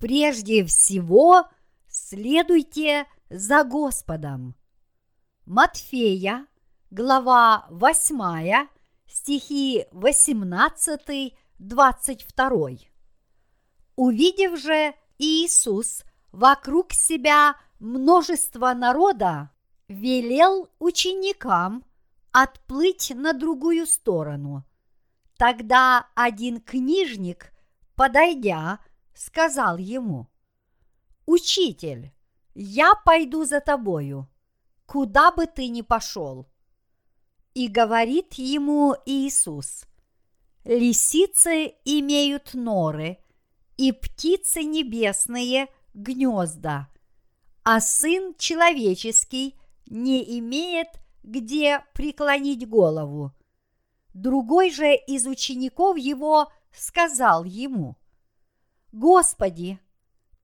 прежде всего следуйте за Господом. Матфея, глава 8, стихи 18-22. Увидев же Иисус вокруг себя множество народа, велел ученикам отплыть на другую сторону. Тогда один книжник, подойдя, сказал ему, «Учитель, я пойду за тобою, куда бы ты ни пошел». И говорит ему Иисус, «Лисицы имеют норы, и птицы небесные – гнезда, а Сын Человеческий не имеет где преклонить голову. Другой же из учеников его сказал ему, «Господи,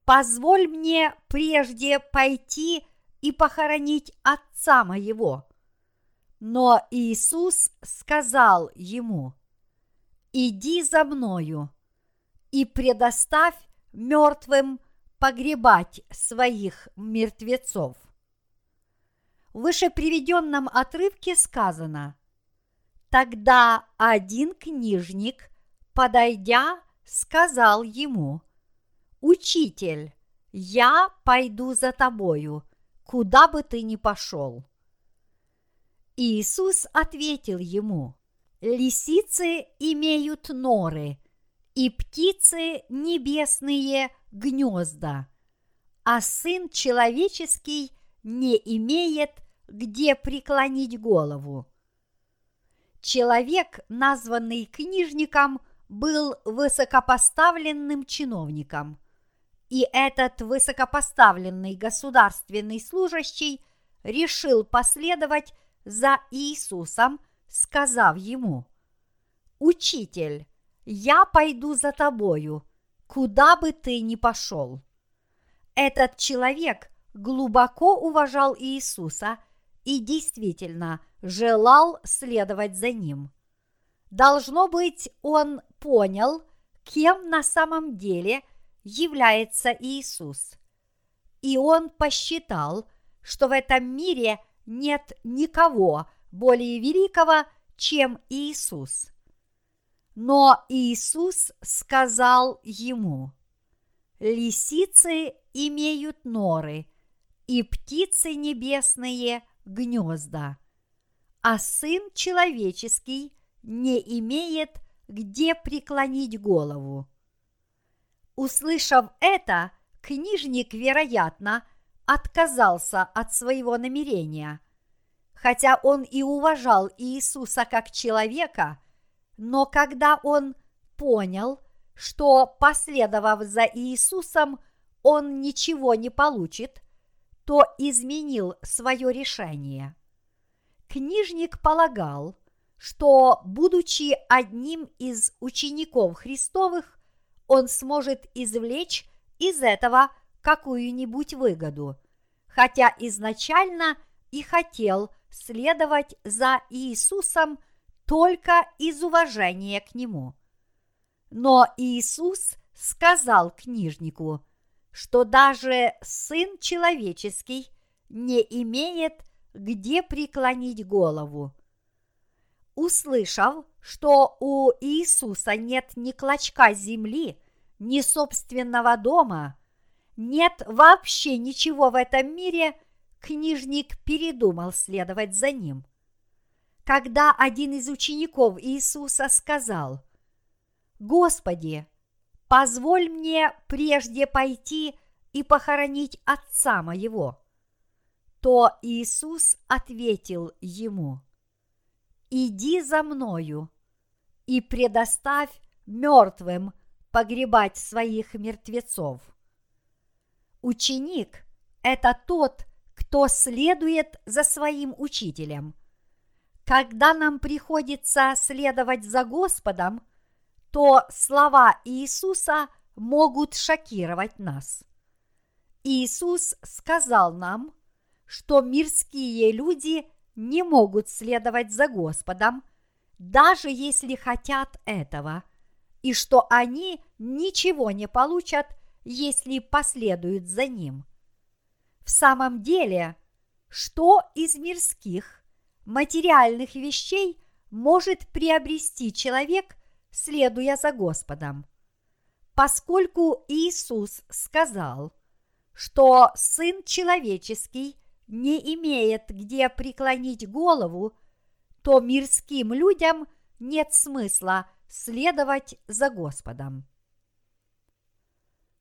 позволь мне прежде пойти и похоронить отца моего». Но Иисус сказал ему, «Иди за мною и предоставь мертвым погребать своих мертвецов. В выше приведенном отрывке сказано «Тогда один книжник, подойдя, сказал ему, «Учитель, я пойду за тобою, куда бы ты ни пошел». Иисус ответил ему, «Лисицы имеют норы, и птицы небесные гнезда, а Сын Человеческий не имеет где преклонить голову. Человек, названный книжником, был высокопоставленным чиновником, и этот высокопоставленный государственный служащий решил последовать за Иисусом, сказав ему, «Учитель, я пойду за тобою, куда бы ты ни пошел». Этот человек глубоко уважал Иисуса и действительно желал следовать за ним. Должно быть, он понял, кем на самом деле является Иисус. И он посчитал, что в этом мире нет никого более великого, чем Иисус. Но Иисус сказал ему, «Лисицы имеют норы, и птицы небесные гнезда, а Сын Человеческий не имеет где преклонить голову. Услышав это, книжник, вероятно, отказался от своего намерения. Хотя он и уважал Иисуса как человека, но когда он понял, что, последовав за Иисусом, он ничего не получит, то изменил свое решение. Книжник полагал, что, будучи одним из учеников Христовых, он сможет извлечь из этого какую-нибудь выгоду, хотя изначально и хотел следовать за Иисусом только из уважения к нему. Но Иисус сказал книжнику, что даже Сын Человеческий не имеет где преклонить голову. Услышав, что у Иисуса нет ни клочка земли, ни собственного дома, нет вообще ничего в этом мире, книжник передумал следовать за ним. Когда один из учеников Иисуса сказал, «Господи, позволь мне прежде пойти и похоронить отца моего», то Иисус ответил ему, «Иди за мною и предоставь мертвым погребать своих мертвецов». Ученик – это тот, кто следует за своим учителем. Когда нам приходится следовать за Господом, то слова Иисуса могут шокировать нас. Иисус сказал нам, что мирские люди не могут следовать за Господом, даже если хотят этого, и что они ничего не получат, если последуют за ним. В самом деле, что из мирских, материальных вещей может приобрести человек, следуя за Господом? Поскольку Иисус сказал, что Сын Человеческий не имеет где преклонить голову, то мирским людям нет смысла следовать за Господом.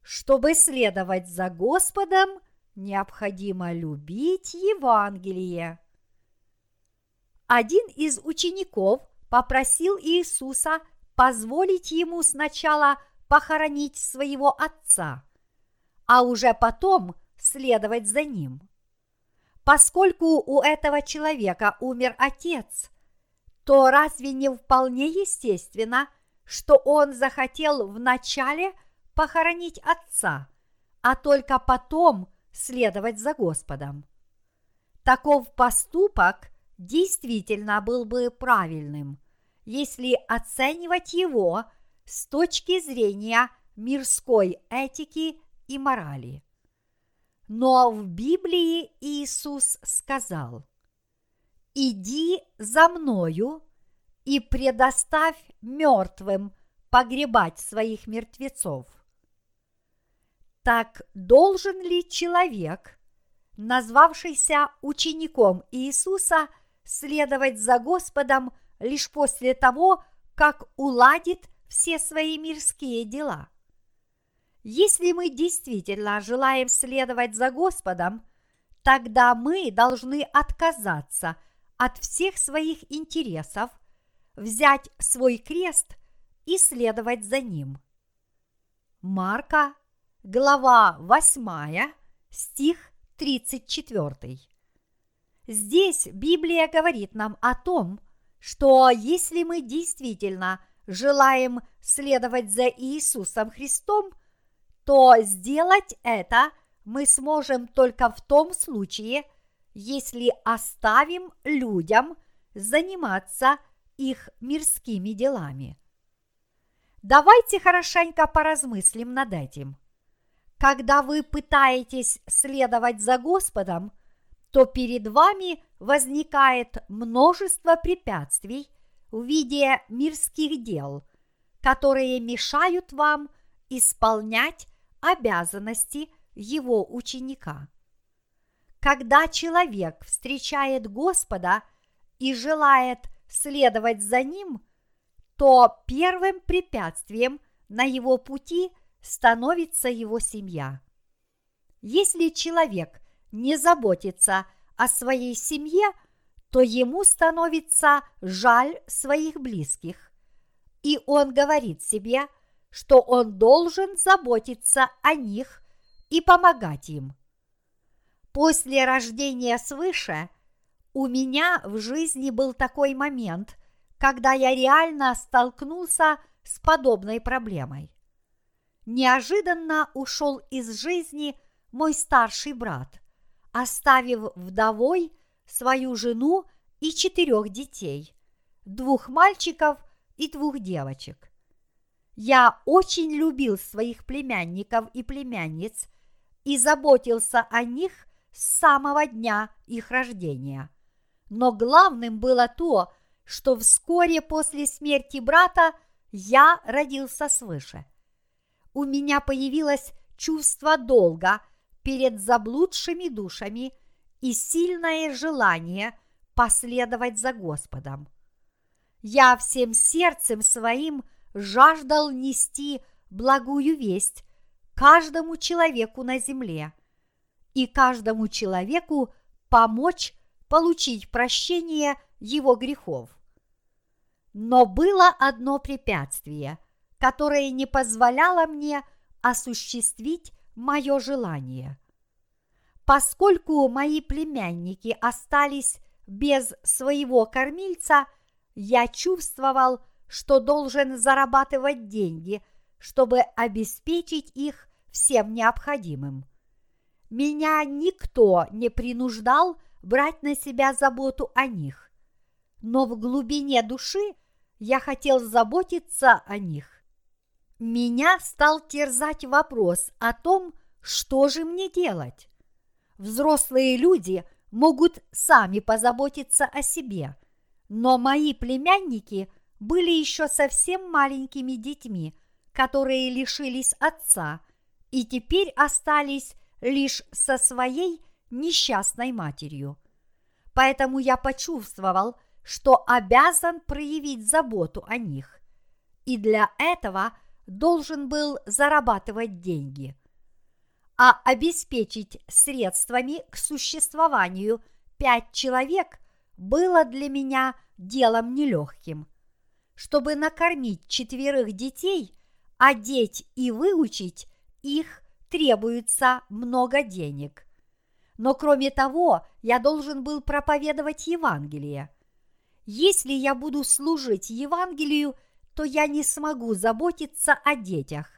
Чтобы следовать за Господом, необходимо любить Евангелие. Один из учеников попросил Иисуса позволить ему сначала похоронить своего отца, а уже потом следовать за ним. Поскольку у этого человека умер отец, то разве не вполне естественно, что он захотел вначале похоронить отца, а только потом следовать за Господом? Таков поступок действительно был бы правильным, если оценивать его с точки зрения мирской этики и морали. Но в Библии Иисус сказал, «Иди за мною и предоставь мертвым погребать своих мертвецов». Так должен ли человек, назвавшийся учеником Иисуса, следовать за Господом лишь после того, как уладит все свои мирские дела – если мы действительно желаем следовать за Господом, тогда мы должны отказаться от всех своих интересов, взять свой крест и следовать за ним. Марка, глава 8, стих 34. Здесь Библия говорит нам о том, что если мы действительно желаем следовать за Иисусом Христом – то сделать это мы сможем только в том случае, если оставим людям заниматься их мирскими делами. Давайте хорошенько поразмыслим над этим. Когда вы пытаетесь следовать за Господом, то перед вами возникает множество препятствий в виде мирских дел, которые мешают вам исполнять обязанности его ученика. Когда человек встречает Господа и желает следовать за ним, то первым препятствием на его пути становится его семья. Если человек не заботится о своей семье, то ему становится жаль своих близких, и он говорит себе – что он должен заботиться о них и помогать им. После рождения свыше у меня в жизни был такой момент, когда я реально столкнулся с подобной проблемой. Неожиданно ушел из жизни мой старший брат, оставив вдовой свою жену и четырех детей, двух мальчиков и двух девочек. Я очень любил своих племянников и племянниц и заботился о них с самого дня их рождения. Но главным было то, что вскоре после смерти брата я родился свыше. У меня появилось чувство долга перед заблудшими душами и сильное желание последовать за Господом. Я всем сердцем своим – жаждал нести благую весть каждому человеку на земле и каждому человеку помочь получить прощение его грехов. Но было одно препятствие, которое не позволяло мне осуществить мое желание. Поскольку мои племянники остались без своего кормильца, я чувствовал, что должен зарабатывать деньги, чтобы обеспечить их всем необходимым. Меня никто не принуждал брать на себя заботу о них, но в глубине души я хотел заботиться о них. меня стал терзать вопрос о том, что же мне делать. Взрослые люди могут сами позаботиться о себе, но мои племянники были еще совсем маленькими детьми, которые лишились отца и теперь остались лишь со своей несчастной матерью. Поэтому я почувствовал, что обязан проявить заботу о них. И для этого должен был зарабатывать деньги. А обеспечить средствами к существованию пять человек было для меня делом нелегким. Чтобы накормить четверых детей, одеть и выучить их требуется много денег. Но кроме того, я должен был проповедовать Евангелие. Если я буду служить Евангелию, то я не смогу заботиться о детях.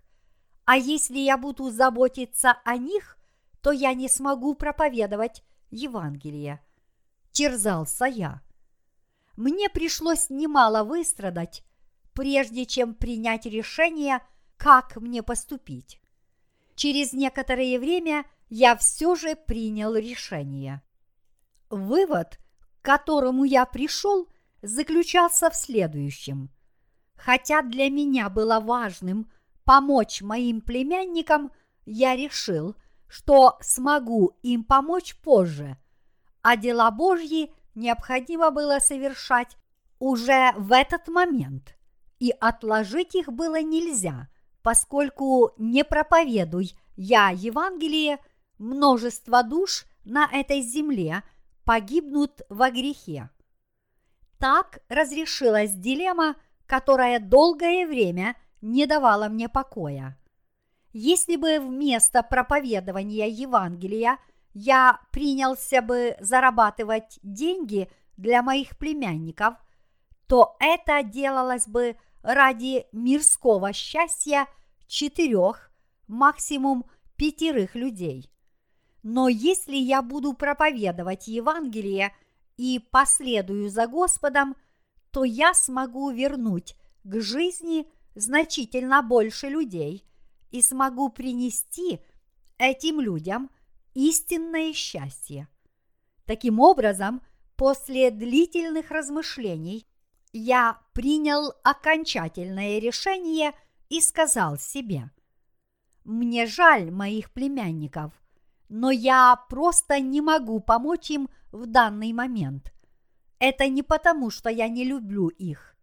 А если я буду заботиться о них, то я не смогу проповедовать Евангелие. Терзался я. Мне пришлось немало выстрадать, прежде чем принять решение, как мне поступить. Через некоторое время я все же принял решение. Вывод, к которому я пришел, заключался в следующем. Хотя для меня было важным помочь моим племянникам, я решил, что смогу им помочь позже, а дела Божьи необходимо было совершать уже в этот момент, и отложить их было нельзя, поскольку не проповедуй я Евангелие, множество душ на этой земле погибнут во грехе. Так разрешилась дилемма, которая долгое время не давала мне покоя. Если бы вместо проповедования Евангелия я принялся бы зарабатывать деньги для моих племянников, то это делалось бы ради мирского счастья четырех, максимум пятерых людей. Но если я буду проповедовать Евангелие – и последую за Господом, то я смогу вернуть к жизни значительно больше людей и смогу принести этим людям истинное счастье. Таким образом, после длительных размышлений я принял окончательное решение и сказал себе, «Мне жаль моих племянников – но я просто не могу помочь им в данный момент. Это не потому, что я не люблю их.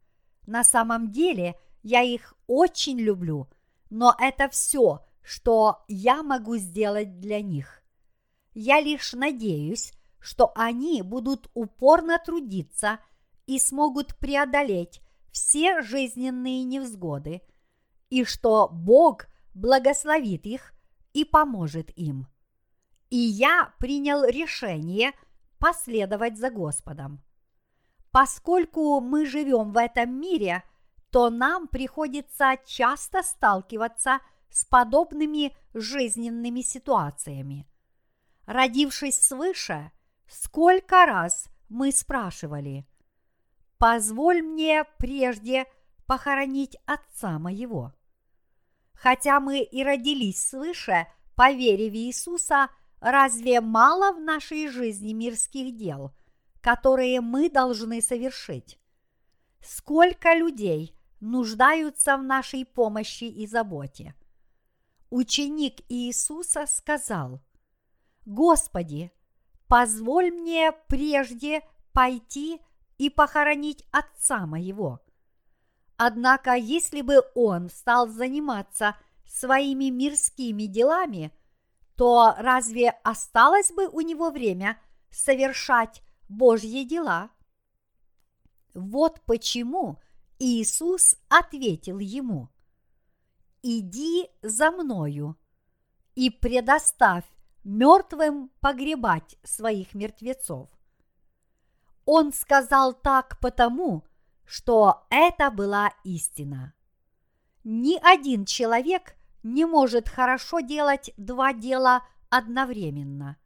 На самом деле я их очень люблю, но это все, что я могу сделать для них. Я лишь надеюсь, что они будут упорно трудиться и смогут преодолеть все жизненные невзгоды, и что Бог благословит их и поможет им и я принял решение последовать за Господом. Поскольку мы живем в этом мире, то нам приходится часто сталкиваться с подобными жизненными ситуациями. Родившись свыше, сколько раз мы спрашивали, «Позволь мне прежде похоронить отца моего». Хотя мы и родились свыше по вере в Иисуса – Разве мало в нашей жизни мирских дел, которые мы должны совершить? Сколько людей нуждаются в нашей помощи и заботе? Ученик Иисуса сказал, «Господи, позволь мне прежде пойти и похоронить отца моего». Однако, если бы он стал заниматься своими мирскими делами – то разве осталось бы у него время совершать Божьи дела? Вот почему Иисус ответил ему, «Иди за мною и предоставь мертвым погребать своих мертвецов». Он сказал так потому, что это была истина. Ни один человек не может хорошо делать два дела одновременно.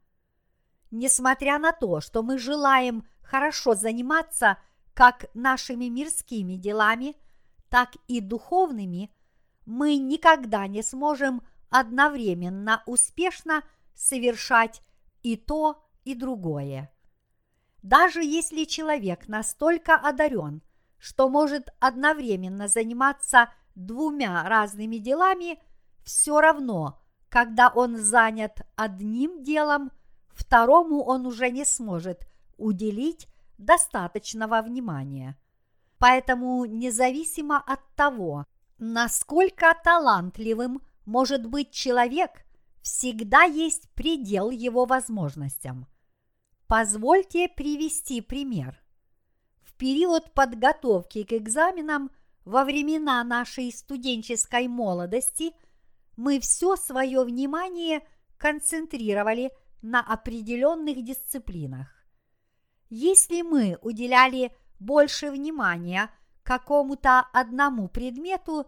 Несмотря на то, что мы желаем хорошо заниматься как нашими мирскими делами, так и духовными, мы никогда не сможем одновременно успешно совершать и то, и другое. Даже если человек настолько одарен, что может одновременно заниматься двумя разными делами, все равно, когда он занят одним делом, второму он уже не сможет уделить достаточного внимания. Поэтому независимо от того, насколько талантливым может быть человек, всегда есть предел его возможностям. Позвольте привести пример. В период подготовки к экзаменам во времена нашей студенческой молодости мы все свое внимание концентрировали на определенных дисциплинах. Если мы уделяли больше внимания какому-то одному предмету,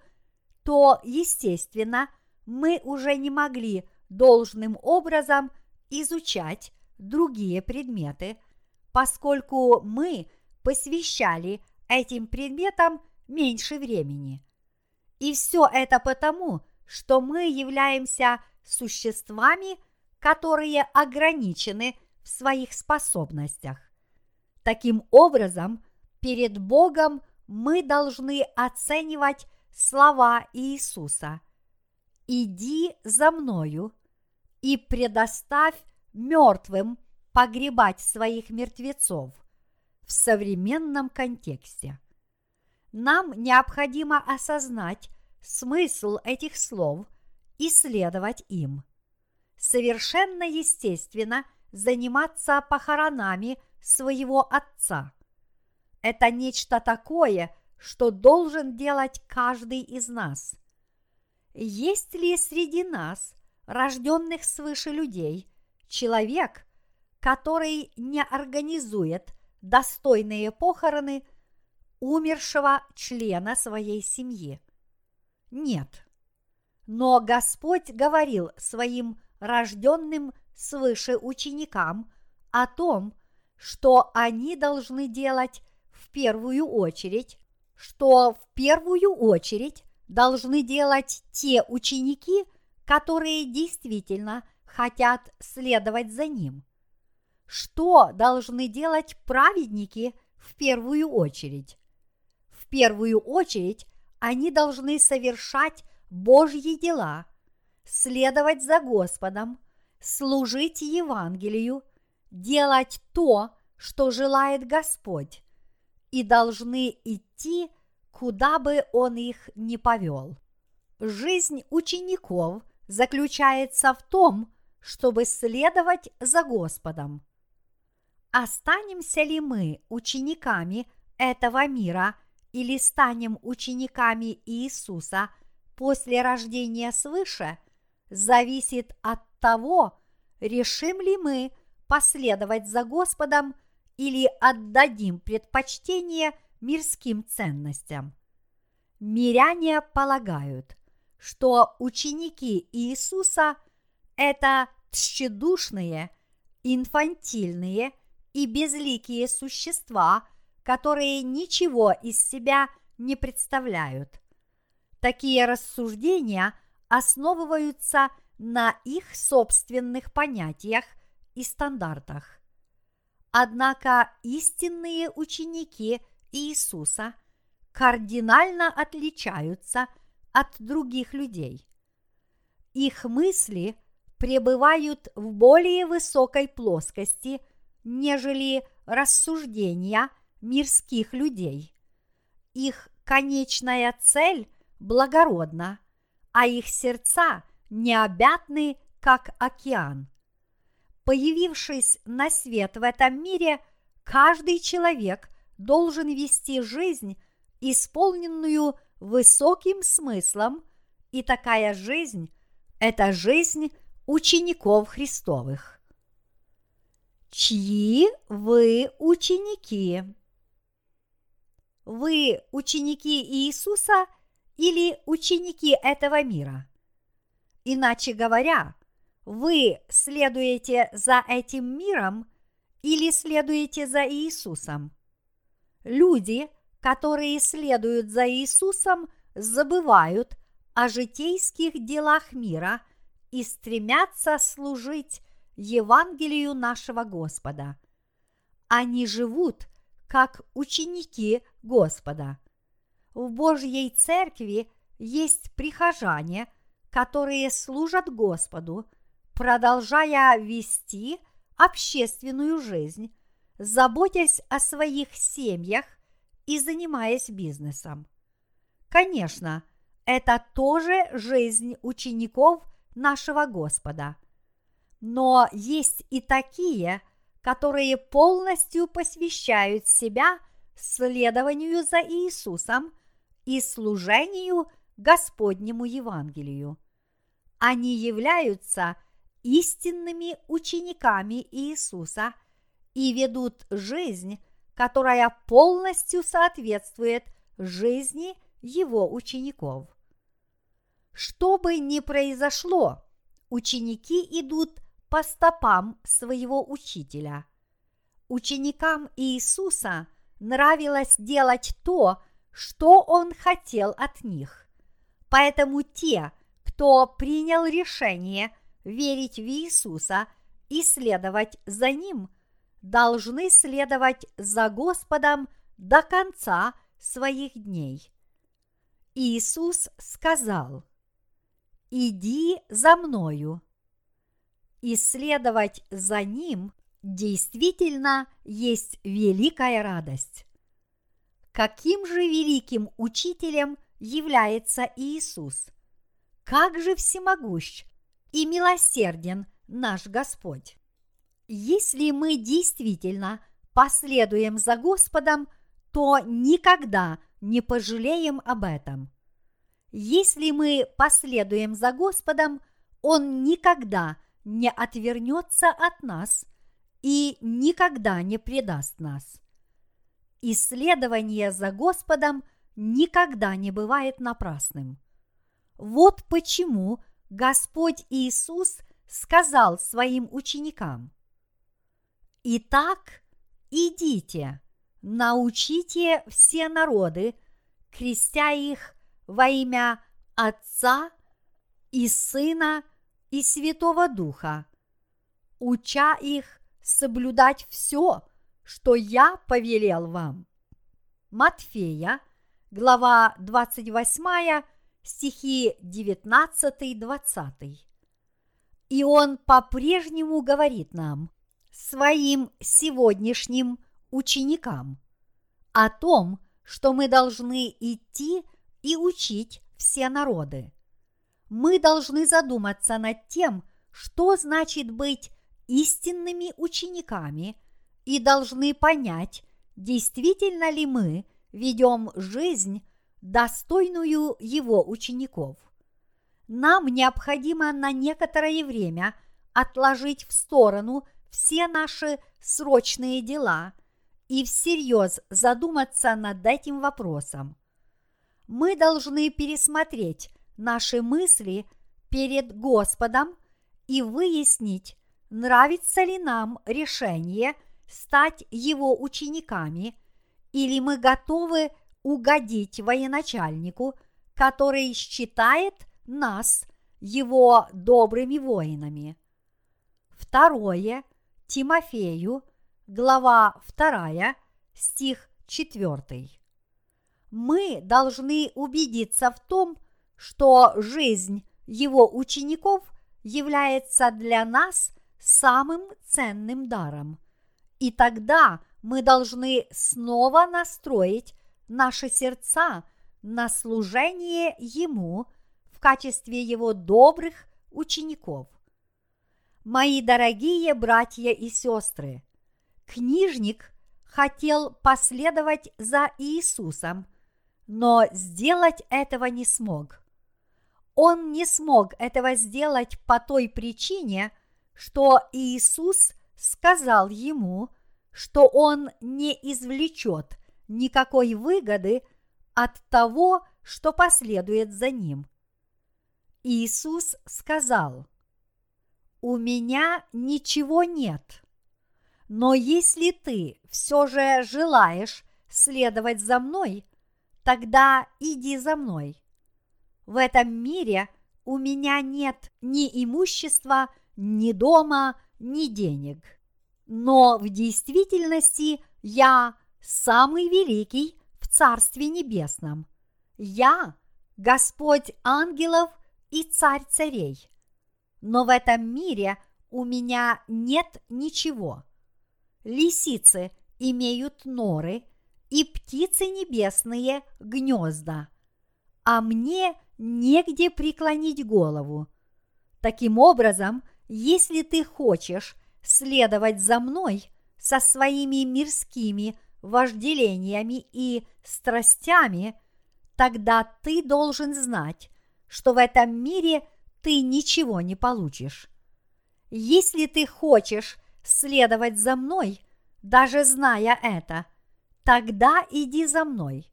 то, естественно, мы уже не могли должным образом изучать другие предметы, поскольку мы посвящали этим предметам меньше времени. И все это потому, что мы являемся существами, которые ограничены в своих способностях. Таким образом, перед Богом мы должны оценивать слова Иисуса «Иди за мною и предоставь мертвым погребать своих мертвецов» в современном контексте. Нам необходимо осознать смысл этих слов и следовать им. Совершенно естественно заниматься похоронами своего отца. Это нечто такое, что должен делать каждый из нас. Есть ли среди нас, рожденных свыше людей, человек, который не организует достойные похороны умершего члена своей семьи? Нет. Но Господь говорил своим рожденным свыше ученикам о том, что они должны делать в первую очередь, что в первую очередь должны делать те ученики, которые действительно хотят следовать за ним. Что должны делать праведники в первую очередь? В первую очередь они должны совершать Божьи дела, следовать за Господом, служить Евангелию, делать то, что желает Господь, и должны идти, куда бы Он их ни повел. Жизнь учеников заключается в том, чтобы следовать за Господом. Останемся ли мы учениками этого мира или станем учениками Иисуса после рождения свыше, зависит от того, решим ли мы последовать за Господом или отдадим предпочтение мирским ценностям. Миряне полагают, что ученики Иисуса – это тщедушные, инфантильные и безликие существа, которые ничего из себя не представляют. Такие рассуждения основываются на их собственных понятиях и стандартах. Однако истинные ученики Иисуса кардинально отличаются от других людей. Их мысли пребывают в более высокой плоскости, нежели рассуждения мирских людей. Их конечная цель благородна, а их сердца необятны, как океан. Появившись на свет в этом мире, каждый человек должен вести жизнь, исполненную высоким смыслом, и такая жизнь – это жизнь учеников Христовых. Чьи вы ученики? Вы ученики Иисуса или ученики этого мира? Иначе говоря, вы следуете за этим миром или следуете за Иисусом? Люди, которые следуют за Иисусом, забывают о житейских делах мира и стремятся служить Евангелию нашего Господа. Они живут как ученики Господа. В Божьей Церкви есть прихожане, которые служат Господу, продолжая вести общественную жизнь, заботясь о своих семьях и занимаясь бизнесом. Конечно, это тоже жизнь учеников нашего Господа. Но есть и такие, которые полностью посвящают себя следованию за Иисусом и служению Господнему Евангелию. Они являются истинными учениками Иисуса и ведут жизнь, которая полностью соответствует жизни Его учеников. Что бы ни произошло, ученики идут по стопам своего учителя. Ученикам Иисуса нравилось делать то, что Он хотел от них. Поэтому те, кто принял решение верить в Иисуса и следовать за Ним, должны следовать за Господом до конца своих дней. Иисус сказал, «Иди за мною» исследовать за ним действительно есть великая радость. Каким же великим учителем является Иисус? Как же всемогущ и милосерден наш Господь? Если мы действительно последуем за Господом, то никогда не пожалеем об этом. Если мы последуем за Господом, Он никогда не отвернется от нас и никогда не предаст нас. Исследование за Господом никогда не бывает напрасным. Вот почему Господь Иисус сказал своим ученикам, «Итак, идите, научите все народы, крестя их во имя Отца и Сына и Святого Духа, уча их соблюдать все, что я повелел вам. Матфея, глава 28, стихи 19-20. И он по-прежнему говорит нам, своим сегодняшним ученикам, о том, что мы должны идти и учить все народы мы должны задуматься над тем, что значит быть истинными учениками и должны понять, действительно ли мы ведем жизнь, достойную его учеников. Нам необходимо на некоторое время отложить в сторону все наши срочные дела и всерьез задуматься над этим вопросом. Мы должны пересмотреть наши мысли перед Господом и выяснить, нравится ли нам решение стать Его учениками, или мы готовы угодить военачальнику, который считает нас его добрыми воинами. Второе Тимофею, глава 2, стих 4. Мы должны убедиться в том, что жизнь его учеников является для нас самым ценным даром. И тогда мы должны снова настроить наши сердца на служение Ему в качестве Его добрых учеников. Мои дорогие братья и сестры, книжник хотел последовать за Иисусом, но сделать этого не смог. Он не смог этого сделать по той причине, что Иисус сказал ему, что он не извлечет никакой выгоды от того, что последует за ним. Иисус сказал, «У меня ничего нет, но если ты все же желаешь следовать за мной, тогда иди за мной». в этом мире у меня нет ни имущества, ни дома, ни денег. Но в действительности я самый великий в Царстве Небесном. Я – Господь ангелов и Царь царей. Но в этом мире у меня нет ничего. Лисицы имеют норы, и птицы небесные – гнезда. А мне негде преклонить голову. Таким образом, если ты хочешь следовать за мной со своими мирскими вожделениями и страстями, тогда ты должен знать, что в этом мире ты ничего не получишь. Если ты хочешь следовать за мной, даже зная это, тогда иди за мной.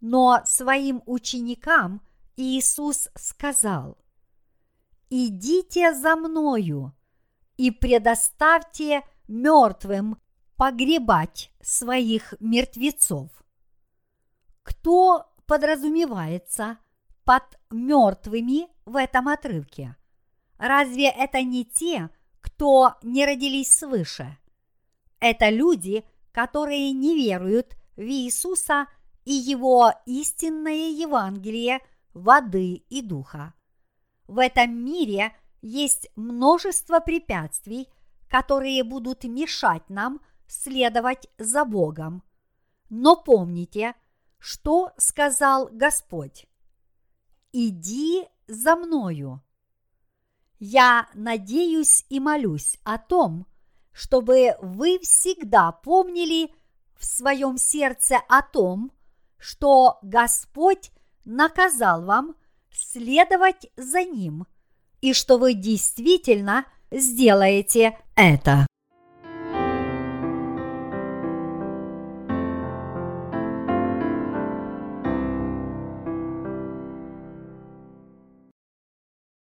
Но своим ученикам Иисус сказал, «Идите за мною и предоставьте мертвым погребать своих мертвецов». Кто подразумевается под мертвыми в этом отрывке? Разве это не те, кто не родились свыше? Это люди, которые не веруют в Иисуса и Его истинное Евангелие воды и духа. В этом мире есть множество препятствий, которые будут мешать нам следовать за Богом. Но помните, что сказал Господь. «Иди за мною». Я надеюсь и молюсь о том, чтобы вы всегда помнили в своем сердце о том, что Господь наказал вам следовать за Ним, и что вы действительно сделаете это.